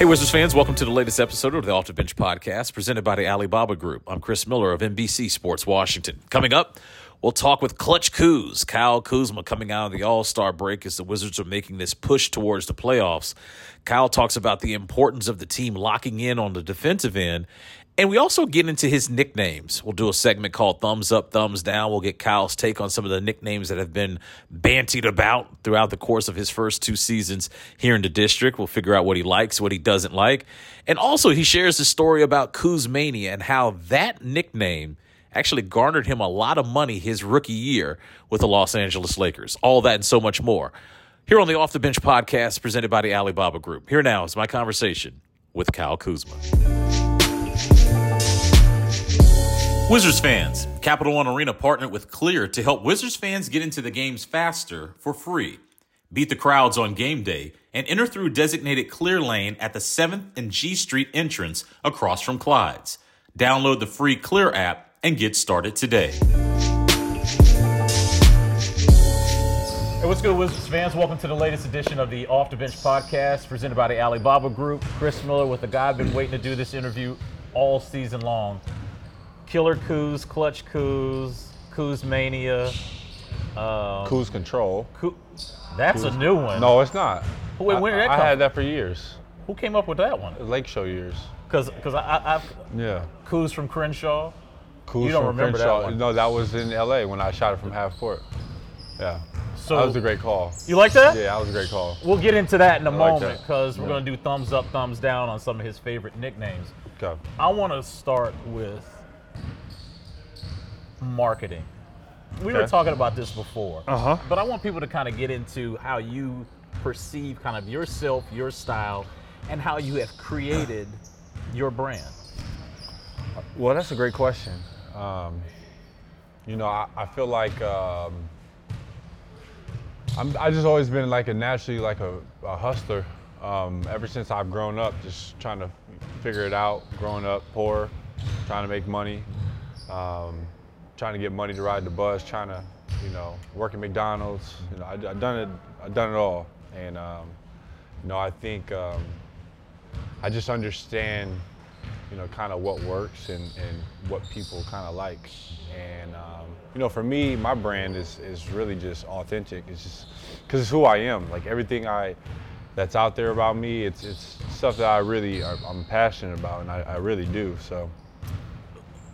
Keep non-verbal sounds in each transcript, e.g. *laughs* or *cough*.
Hey, Wizards fans, welcome to the latest episode of the Off the Bench podcast presented by the Alibaba Group. I'm Chris Miller of NBC Sports Washington. Coming up, we'll talk with Clutch Kuz, Kyle Kuzma coming out of the All Star break as the Wizards are making this push towards the playoffs. Kyle talks about the importance of the team locking in on the defensive end and we also get into his nicknames. We'll do a segment called Thumbs Up, Thumbs Down. We'll get Kyle's take on some of the nicknames that have been bantied about throughout the course of his first two seasons here in the district. We'll figure out what he likes, what he doesn't like. And also, he shares a story about Kuzmania and how that nickname actually garnered him a lot of money his rookie year with the Los Angeles Lakers. All that and so much more. Here on the Off the Bench podcast presented by the Alibaba Group. Here now is my conversation with Kyle Kuzma. Wizards fans, Capital One Arena partnered with Clear to help Wizards fans get into the games faster for free. Beat the crowds on game day and enter through designated Clear Lane at the 7th and G Street entrance across from Clyde's. Download the free Clear app and get started today. Hey, what's good, Wizards fans? Welcome to the latest edition of the Off the Bench podcast presented by the Alibaba Group. Chris Miller with the guy I've been waiting to do this interview all season long. Killer Kuz, Clutch Kuz, Kuz Mania. Um, Kuz Control. That's a new one. No, it's not. Wait, when did that I, come? I had that for years. Who came up with that one? Lake Show years. Because because I, I, I yeah. Kuz from Crenshaw. You don't from remember Crenshaw. that one? No, that was in L.A. when I shot it from half court. Yeah. So that was a great call. You like that? Yeah, that was a great call. We'll get into that in a I moment because we're Yeah. going to do thumbs up, thumbs down on some of his favorite nicknames. Okay. I want to start with marketing. We were talking about this before, Uh-huh. but I want people to kind of get into how you perceive kind of yourself, your style, and how you have created your brand. Well, that's a great question. Um, you know, I, I feel like um, I'm, I just always been like a naturally like a, a hustler. Um, ever since I've grown up, just trying to figure it out. Growing up poor, trying to make money, um, trying to get money to ride the bus, trying to, you know, work at McDonald's. You know, I, have done it. I've done it all, and um, you know, I think um, I just understand you know, kind of what works and, and what people kind of like. And, um, you know, for me, my brand is, is really just authentic. It's just because it's who I am. Like everything I that's out there about me, it's, it's stuff that I really, I'm passionate about and I, I really do. So,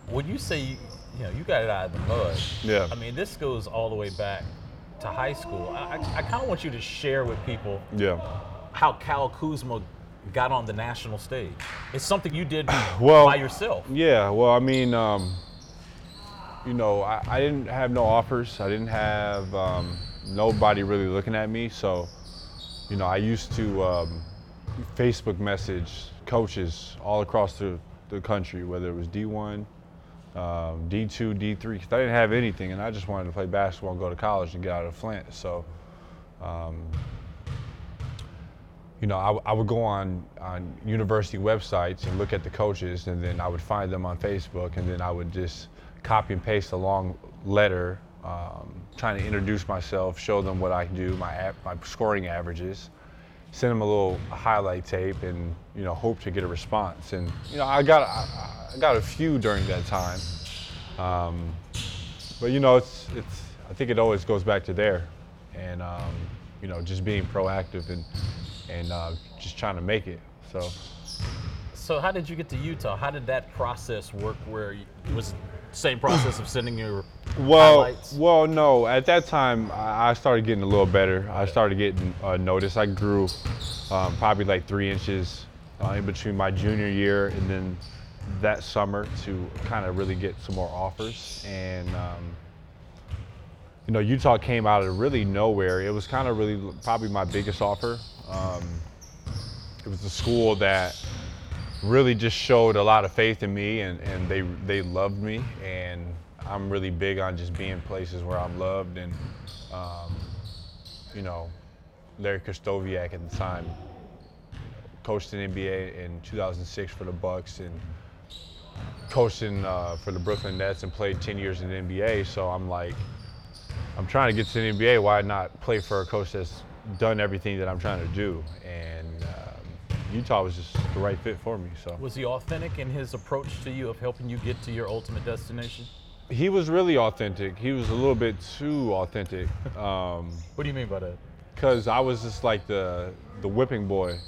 When you say you, you know you got it out of the mud, Yeah. I mean this goes all the way back to high school. I, I, I kind of want you to share with people yeah. how Kyle Kuzma got on the national stage. It's something you did *clears throat* Well, by yourself. Yeah, well, I mean, um, you know, I, I didn't have no offers. I didn't have um, nobody really looking at me. So, you know, I used to um, Facebook message coaches all across the, the country, whether it was D1, um, D2, D3, because I didn't have anything, and I just wanted to play basketball and go to college and get out of Flint. So, um, you know, I would go on, on university websites and look at the coaches, and then I would find them on Facebook, and then I would just copy and paste a long letter um, trying to introduce myself, show them what I do, my, my scoring averages, send them a little highlight tape, and, you know, hope to get a response. And, you know, I got, I, I got a few during that time. Um, but, you know, it's, it's, I think it always goes back to there. And, um, you know, just being proactive and, and uh, just trying to make it. So, So how did you get to Utah? How did that process work? Where you, was same process of sending your well, highlights? well, no. At that time, I started getting a little better. I started getting uh, noticed. I grew um, probably like three inches uh, in between my junior year and then that summer to kind of really get some more offers. And um, you know, Utah came out of really nowhere. It was kind of really probably my biggest offer. Um, it was a school that really just showed a lot of faith in me and, and they they loved me. And I'm really big on just being places where I'm loved and um, you know Larry Krystkowiak at the time coached in NBA in 2006 for the Bucks and coached in, uh, for the Brooklyn Nets and played 10 years in the NBA so I'm like I'm trying to get to the NBA why not play for a coach that's done everything that I'm trying to do? And um, Utah was just the right fit for me. So Was he authentic in his approach to you of helping you get to your ultimate destination? he was really authentic. He was a little bit too authentic. *laughs* Um, What do you mean by that? Cause I was just like the the whipping boy.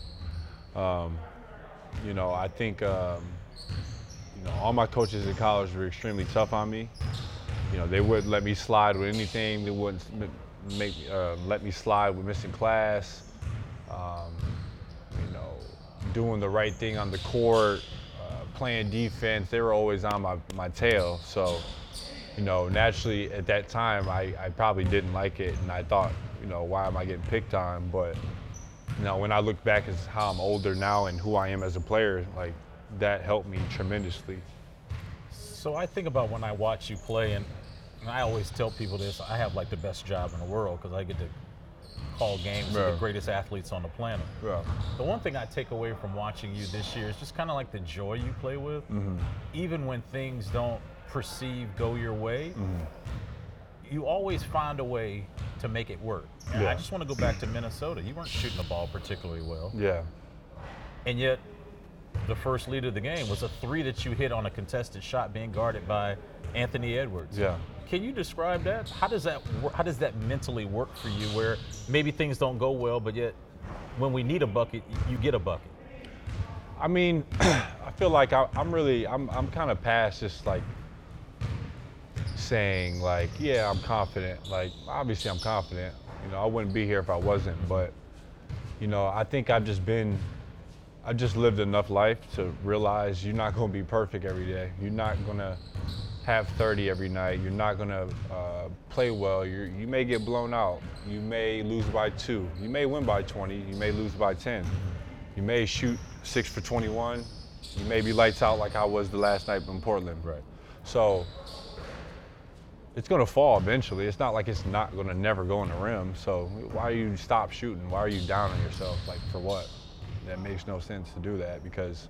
Um, you know, I think um, you know all my coaches in college were extremely tough on me. You know, they wouldn't let me slide with anything. They wouldn't make uh, let me slide with missing class. Um, doing the right thing on the court, uh, playing defense. They were always on my, my tail. So, you know, naturally at that time, I, I probably didn't like it, and I thought, you know, why am I getting picked on? But, you know, when I look back as how I'm older now and who I am as a player, like that helped me tremendously. So I think about when I watch you play, and, and I always tell people this: I have like the best job in the world because I get to call games with Yeah. the greatest athletes on the planet. Yeah. The one thing I take away from watching you this year is just kind of like the joy you play with. Mm-hmm. Even when things don't perceive go your way, mm-hmm. you always find a way to make it work. And I just want to go back to Minnesota. You weren't shooting the ball particularly well, Yeah. and yet the first lead of the game was a three that you hit on a contested shot being guarded by Anthony Edwards. Yeah. Can you describe that? How does that how does that mentally work for you where maybe things don't go well but yet when we need a bucket you get a bucket? I mean, *clears throat* I feel like I, I'm really, I'm, I'm kind of past just like saying like, yeah, I'm confident. Like, obviously, I'm confident. You know, I wouldn't be here if I wasn't. But, you know, I think I've just been, I've just lived enough life to realize you're not going to be perfect every day. You're not going to have 30 every night. You're not going to uh, play well. you you may get blown out. You may lose by two. You may win by 20. You may lose by 10. You may shoot six for 21. You may be lights out like I was the last night in Portland. Right. So it's going to fall eventually. It's not like it's not going to never go in the rim. So why do you stop shooting? Why are you down on yourself? Like for what? That makes no sense to do that because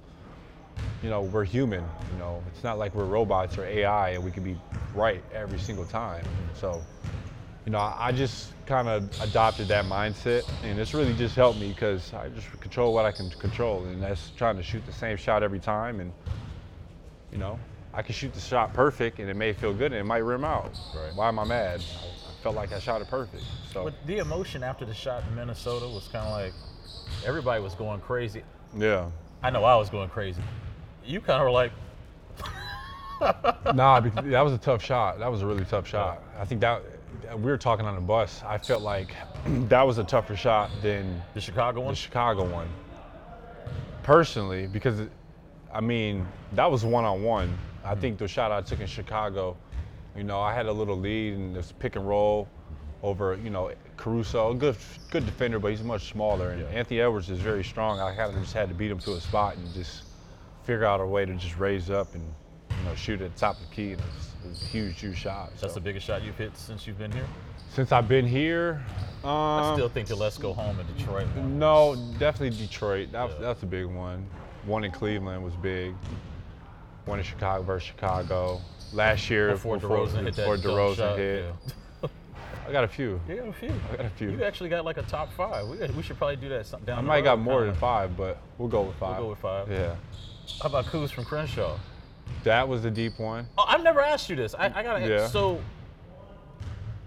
you know we're human. You know it's not like we're robots or AI and we can be right every single time. So you know I I just kind of adopted that mindset and it's really just helped me because I just control what I can control and that's trying to shoot the same shot every time and you know, I can shoot the shot perfect and it may feel good and it might rim out. Right. Why am I mad? I felt like I shot it perfect. So But the emotion after the shot in Minnesota was kind of like everybody was going crazy. yeah. I know I was going crazy. You kind of were like, *laughs* nah, because that was a tough shot. That was a really tough shot. I think that we were talking on the bus. I felt like *clears throat* that was a tougher shot than the Chicago one. the Chicago one. Personally, because I mean that was one on one. I hmm. think the shot I took in Chicago, you know, I had a little lead in this pick and roll over, you know, Caruso, a good good defender, but he's much smaller. And Anthony Edwards is very strong. I kind of just had to beat him to a spot and just figure out a way to just raise up and you know shoot at the top of the key. And it was, a huge, huge shot. That's So, the biggest shot you've hit since you've been here. since I've been here, um, I still think the Let's Go Home in Detroit one. no, definitely Detroit. That, was Yeah. That's a big one. One in Cleveland was big. One in Chicago versus Chicago. Last year, Before DeRozan hit before DeRozan shot, hit. *laughs* I got a few. Yeah. You got a few. I got a few. You actually got like a top five. We, we should probably do that down I might got more than five, but we'll go with 5 We'll go with five. Yeah. How about Kuz from Crenshaw? That was a deep one. Oh, I've never asked you this. I, I gotta. Yeah. So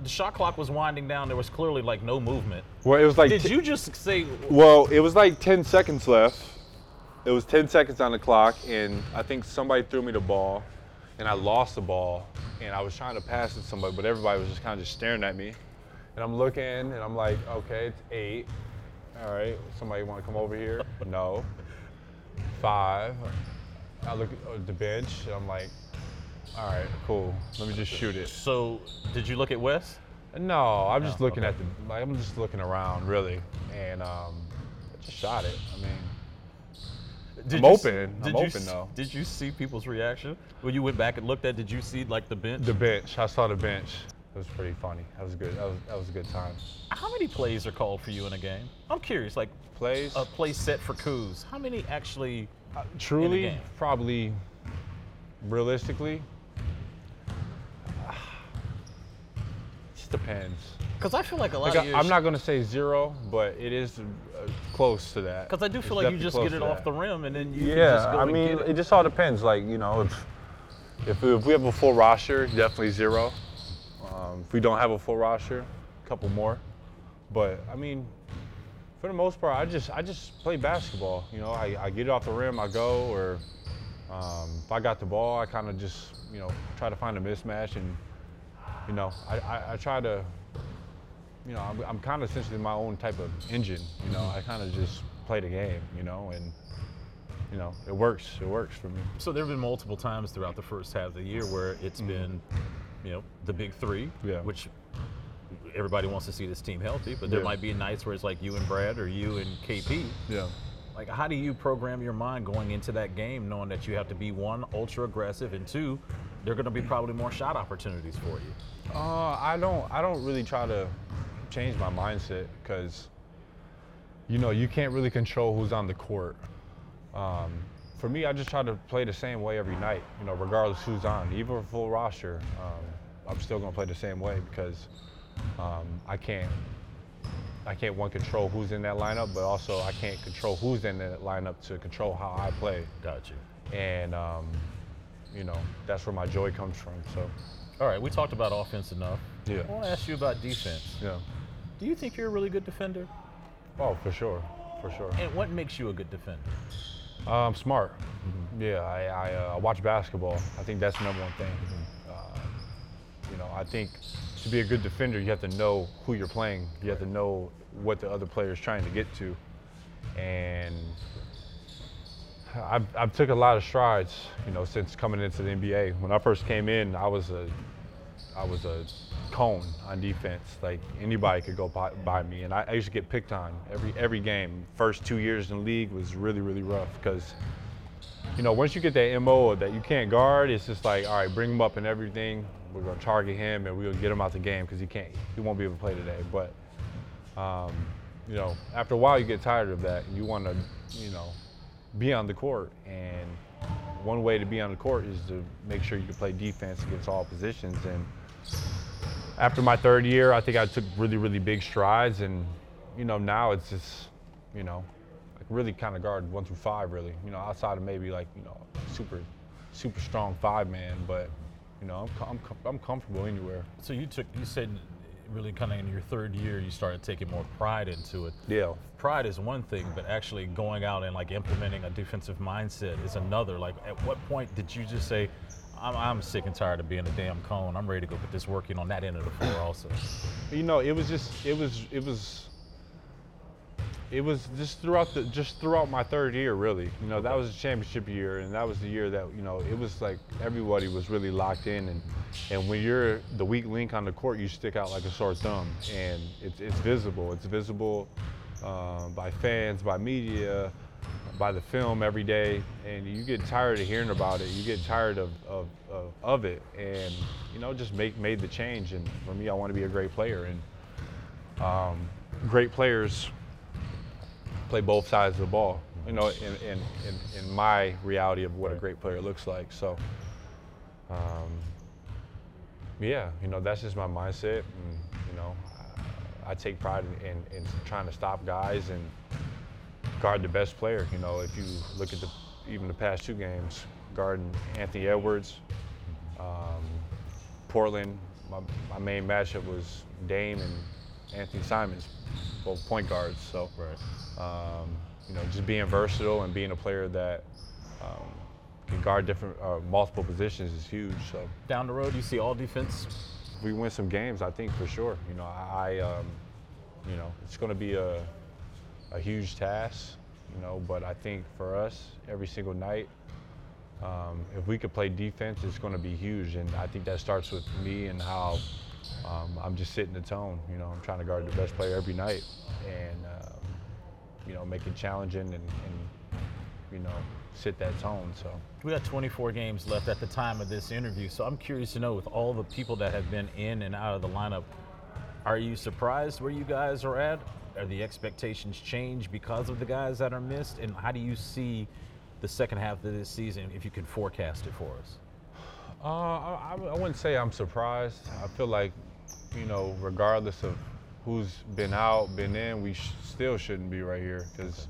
the shot clock was winding down. There was clearly like no movement. Well, it was like Did t- you just say? Well, it was like 10 seconds left. It was 10 seconds on the clock, and I think somebody threw me the ball, and I lost the ball, and I was trying to pass it to somebody, but everybody was just kind of just staring at me. And I'm looking, and I'm like, okay, it's eight. All right, somebody want to come over here? No. Five. I look at the bench, and I'm like, all right, cool. Let me just shoot it. So did you look at Wes? No, I'm just No, looking okay. at the. Like, I'm just looking around, really, and um, I just shot it. I mean, Did I'm you s- open. I'm you open, though. Did you see people's reaction when you went back and looked at? Did you see like the bench? the bench. I saw the bench. It was pretty funny. That was good. That was that was a good time. How many plays are called for you in a game? I'm curious. Like Plays. a play set for Kuz. How many actually? Uh, truly, probably, realistically, it *sighs* just depends. Because I feel like a lot Like, of I, I'm not gonna say zero, but it is uh, close to that. Because I do It's feel like you just get it off that. the rim and then you Yeah, just go I mean, it. it. just all depends. Like you know, if if, if we have a full roster, definitely zero. Um, if we don't have a full roster, a couple more. But I mean, for the most part, I just I just play basketball. You know, I, I get it off the rim, I go, or um, if I got the ball, I kind of just you know try to find a mismatch, and you know I, I, I try to. You know, I'm, I'm kind of essentially my own type of engine. You know, I kind of just play the game. You know, and you know, it works. It works for me. So there have been multiple times throughout the first half of the year where it's been, you know, the big three. Yeah. which everybody wants to see this team healthy, but there Yeah. might be nights where it's like you and Brad or you and KP. Yeah. Like, how do you program your mind going into that game, knowing that you have to be one ultra aggressive and two, there are going to be probably more shot opportunities for you. Uh, I don't. I don't really try to change my mindset because, you know, you can't really control who's on the court. Um, for me, I just try to play the same way every night. You know, regardless who's on, even a full roster, um, I'm still gonna play the same way because um, I can't. I can't one control who's in that lineup, but also I can't control who's in that lineup to control how I play. Got you. And um, you know, that's where my joy comes from. So, All right, we talked about offense enough. Yeah. I want to ask you about defense. yeah. Do you think you're a really good defender? Oh, for sure, for sure. And what makes you a good defender? I'm um, smart. Yeah, I, I uh, watch basketball. I think that's the number one thing. Uh, you know, I think to be a good defender, you have to know who you're playing. You have to know what the other player is trying to get to. And I've, I've took a lot of strides, you know, since coming into the NBA. When I first came in, I was a, I was a cone on defense. Like anybody could go by, by me, and I, I used to get picked on every every game. First two years in the league was really really rough because, you know, once you get that mo that you can't guard, it's just like, all right, bring him up and everything. We're gonna target him and we'll get him out the game because he can't, he won't be able to play today. But, um, you know, after a while you get tired of that. and You want to, you know, be on the court and one way to be on the court is to make sure you can play defense against all positions and after my third year, I think I took really, really big strides, and you know now it's just, you know, like really kind of guard one through five, really. You know, outside of maybe like you know super, super strong five man, but you know I'm I'm, I'm comfortable anywhere. So you took, you said, really kind of in your third year, you started taking more pride into it. Yeah. Pride is one thing, but actually going out and like implementing a defensive mindset is another. Like, at what point did you just say, I'm, I'm sick and tired of being a damn cone. I'm ready to go put this work in on that end of the floor also. You know, it was just it was it was it was just throughout the just throughout my third year really. You know, that was a championship year and that was the year that, you know, it was like everybody was really locked in and and when you're the weak link on the court, you stick out like a sore thumb and it's it's visible. It's visible um, by fans, by media, by the film every day, and you get tired of hearing about it. You get tired of, of, of, of it, and you know, just make made the change. And for me, I want to be a great player, and um, great players play both sides of the ball. You know, in, in, in, in my reality of what a great player looks like. So, um, yeah, you know, that's just my mindset, and you know, I, I take pride in, in, in trying to stop guys and guard the best player. You know, if you look at the even the past two games, guarding Anthony Edwards, um, Portland. My, my main matchup was Dame and Anfernee Simons, both point guards. So, Right. um, you know, just being versatile and being a player that um, can guard different, uh, multiple positions is huge. So, Down the road, you see all defense. we win some games, I think for sure. You know, I, um, you know, it's going to be a, a huge task. You know, but I think for us, every single night, um, if we could play defense, it's going to be huge. And I think that starts with me and how um, I'm just setting the tone. You know, I'm trying to guard the best player every night, and um, you know, make it challenging and, and you know, set that tone. So. We got 24 games left at the time of this interview, so I'm curious to know with all the people that have been in and out of the lineup, are you surprised where you guys are at? Are the expectations changed because of the guys that are missed? And how do you see the second half of this season if you can forecast it for us? Uh, I, I wouldn't say I'm surprised. I feel like, you know, regardless of who's been out, been in, we sh- still shouldn't be right here because,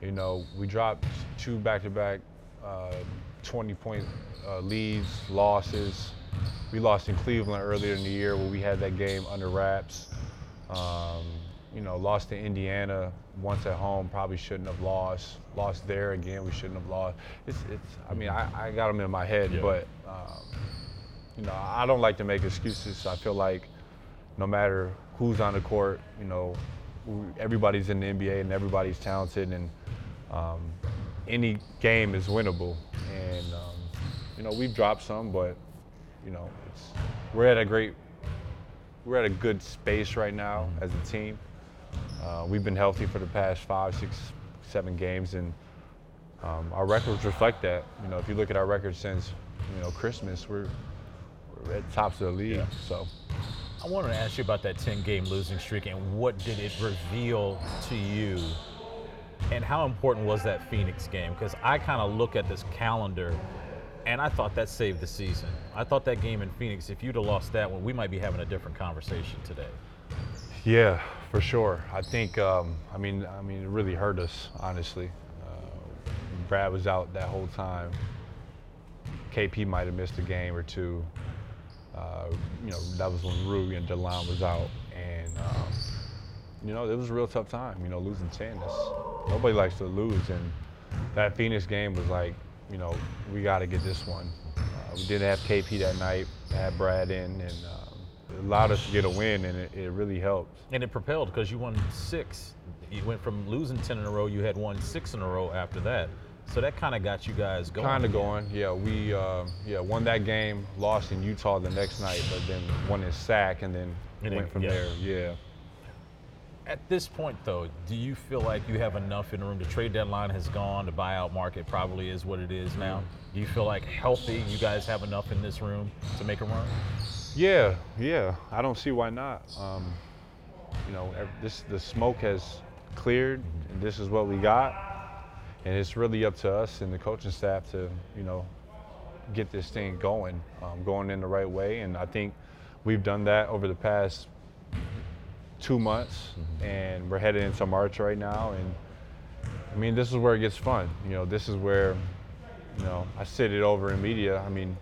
you know, we dropped two back-to-back uh, 20-point uh, leads, losses. We lost in Cleveland earlier in the year where we had that game under wraps. Um, you know, lost to Indiana once at home, probably shouldn't have lost. Lost there again, we shouldn't have lost. It's, it's. I mean, I, I got them in my head, Yeah. but um, you know, I don't like to make excuses. I feel like no matter who's on the court, you know, everybody's in the NBA and everybody's talented, and um, any game is winnable. And um, you know, we've dropped some, but you know, it's, we're at a great, we're at a good space right now as a team. Uh, we've been healthy for the past five, six, seven games, and um, our records reflect that. You know, if you look at our record since you know Christmas, we're we're at tops of the league. Yeah. So. I wanted to ask you about that 10 game losing streak and what did it reveal to you? And how important was that Phoenix game? Because I kind of look at this calendar and I thought that saved the season. I thought that game in Phoenix, if you'd have lost that one, we might be having a different conversation today. Yeah, for sure. I think. Um, I mean, I mean, it really hurt us, honestly. Uh, Brad was out that whole time. KP might have missed a game or two. Uh, you know, that was when Rui and Delon was out, and um, you know, it was a real tough time. You know, losing ten. Nobody likes to lose, and that Phoenix game was like, you know, we got to get this one. Uh, we didn't have KP that night. Had Brad in, and um, it allowed us to get a win, and it, it really helped. And it propelled because you won six. You went from losing 10 in a row, you had won six in a row after that. So that kind of got you guys going. Kind of going, yeah. We uh, yeah won that game, lost in Utah the next night, but then won in SAC, and then And went from yeah. there. Yeah. At this point, though, do you feel like you have enough in the room? The trade deadline has gone. The buyout market probably is what it is now. Do you feel like healthy? You guys have enough in this room to make a run? Yeah, yeah. I don't see why not. Um, you know, this the smoke has cleared, and this is what we got, and it's really up to us and the coaching staff to, you know, get this thing going, um, going in the right way. And I think we've done that over the past two months, mm-hmm. and we're headed into March right now. And I mean, this is where it gets fun. You know, this is where, you know, I sit it over in media. I mean,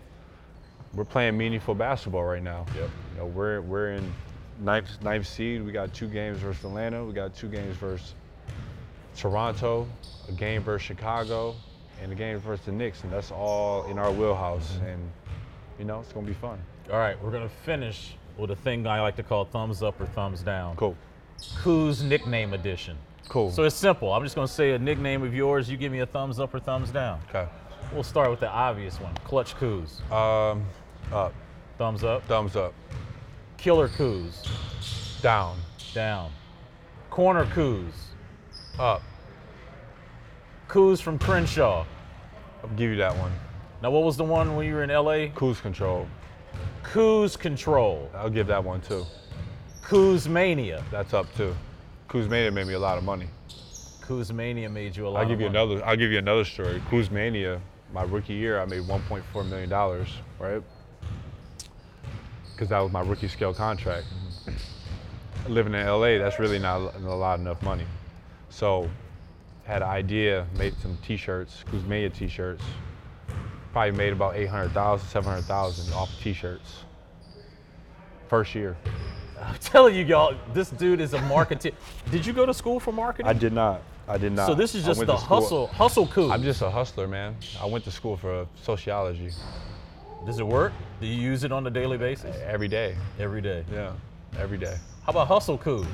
we're playing meaningful basketball right now. Yep. You know, we're we're in ninth ninth seed. We got two games versus Atlanta. We got two games versus Toronto, a game versus Chicago, and a game versus the Knicks, and that's all in our wheelhouse. Mm-hmm. And you know, it's gonna be fun. All right, we're going to finish with a thing I like to call thumbs up or thumbs down. Cool. Kuz nickname edition. Cool. So it's simple. I'm just going to say a nickname of yours. You give me a thumbs up or thumbs down. okay. We'll start with the obvious one Clutch Kuz. Um, up. Thumbs up. Thumbs up. Killer Kuz. Down. Down. Corner Kuz. Up. Kuz from Crenshaw. I'll give you that one. Now, what was the one when you were in LA? Cruise control. Kuz Control. I'll give that one too. Kuz Mania. That's up too. Kuzmania made me a lot of money. Kuz Mania made you a lot I'll give of you money. another. I'll give you another story. Kuzmania, my rookie year, I made 1.4 million dollars, right? Because that was my rookie scale contract. Mm-hmm. Living in LA, that's really not a lot enough money. So, had an idea, made some T-shirts, Kuzmania T-shirts. Probably made about 800,000, 700,000 off T-shirts. First year. I'm telling you, y'all, this dude is a marketer. Did you go to school for marketing? I did not. I did not. So this is just went the hustle, hustle Kuz. I'm just a hustler, man. I went to school for sociology Does it work? Do you use it on a daily basis? every day. Every day. Yeah, every day. How about hustle Kuz?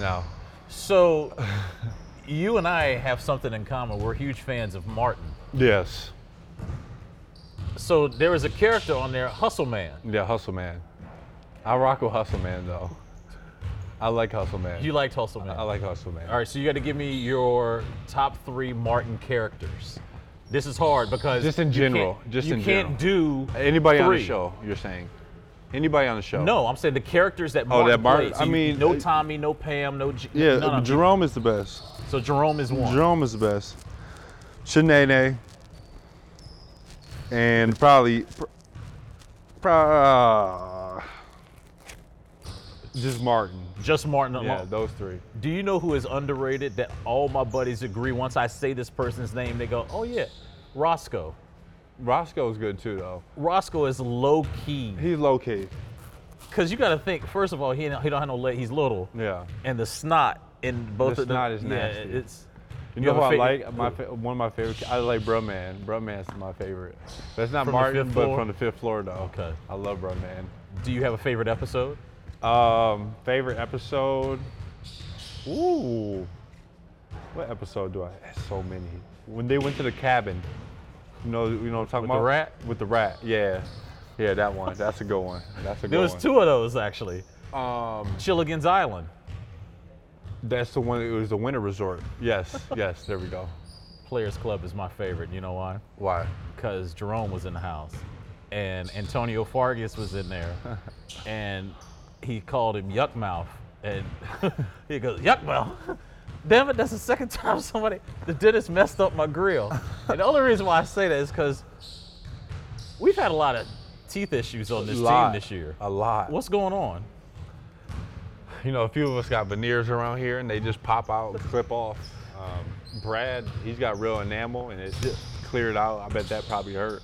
No. So, *laughs* you and I have something in common. We're huge fans of Martin. Yes. So there is a character on there, Hustle Man. Yeah, Hustle Man. I rock with Hustle Man though. I like Hustle Man. You liked Hustle Man. I like Hustle Man. All right, so you got to give me your top three Martin characters. This is hard because Just in general, just you in can't do Anybody on the show? You're saying? Anybody on the show? No, I'm saying the characters that Martin, Oh, that Martin- played. So I mean, no Tommy, no Pam, no Yeah. Jerome is the best. So Jerome is one. Jerome is the best. Sheneneh, and probably, pr- pro- uh, Just Martin. Just Martin alone. Yeah, those three. Do you know who is underrated that all my buddies agree once I say this person's name, they go, oh yeah, Roscoe. Roscoe's good too, though. Roscoe is low key. He's low key. Because you got to think, first of all, he, he don't have no leg, he's little. Yeah. And the snot in both The of them. is yeah, nasty. it's. You, You know who I like? My fa- one of my favorite. I like Bruh-Man. Bruh-Man's my favorite. That's not From the Martin, fifth but floor? from the fifth floor though. Okay. I love Bruh-Man. Do you have a favorite episode? Um, favorite episode. Ooh. What episode do I? So many. When they went to the cabin. You know, you know what I'm talking With the about? rat? With the rat. Yeah. Yeah, that one. That's a good one. That's a good There was one. two of those actually. Um, Chilligan's Island. That's the one. It was the winter resort. Yes. *laughs* yes. There we go. Players Club is my favorite. You know why? Why? Because Jerome was in the house, and *laughs* Antonio Fargas was in there, and he called him Yuck Mouth, and *laughs* he goes Yuck Mouth. Damn it, that's the second time somebody, the dentist messed up my grill. and the only reason why I say that is because we've had a lot of teeth issues on this lot. team this year. A lot. What's going on? You know, a few of us got veneers around here and they just pop out and clip off. Um, Brad, he's got real enamel and it just cleared out. I bet that probably hurt.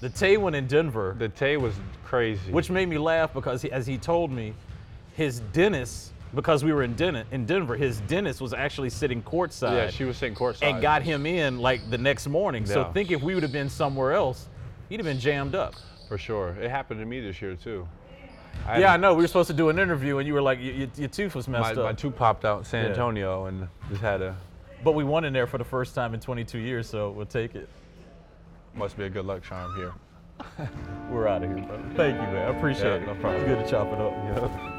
The Tay one in Denver, The Tay was crazy. which made me laugh because he, as he told me, his dentist, because we were in, Den- in Denver, his dentist was actually sitting courtside. yeah, she was sitting courtside. and got him in like the next morning. So think if we would have been somewhere else, he'd have been jammed up. for sure. It happened to me this year too. I Yeah, I know. We were supposed to do an interview, and you were like, y- y- your tooth was messed my up. My tooth popped out in San Yeah. Antonio and just had a. but we won in there for the first time in 22 years, so we'll take it. Must be a good luck charm here. *laughs* We're out of here, bro. Thank you, man. I appreciate Yeah, it. no problem. It's good to chop it up. *laughs*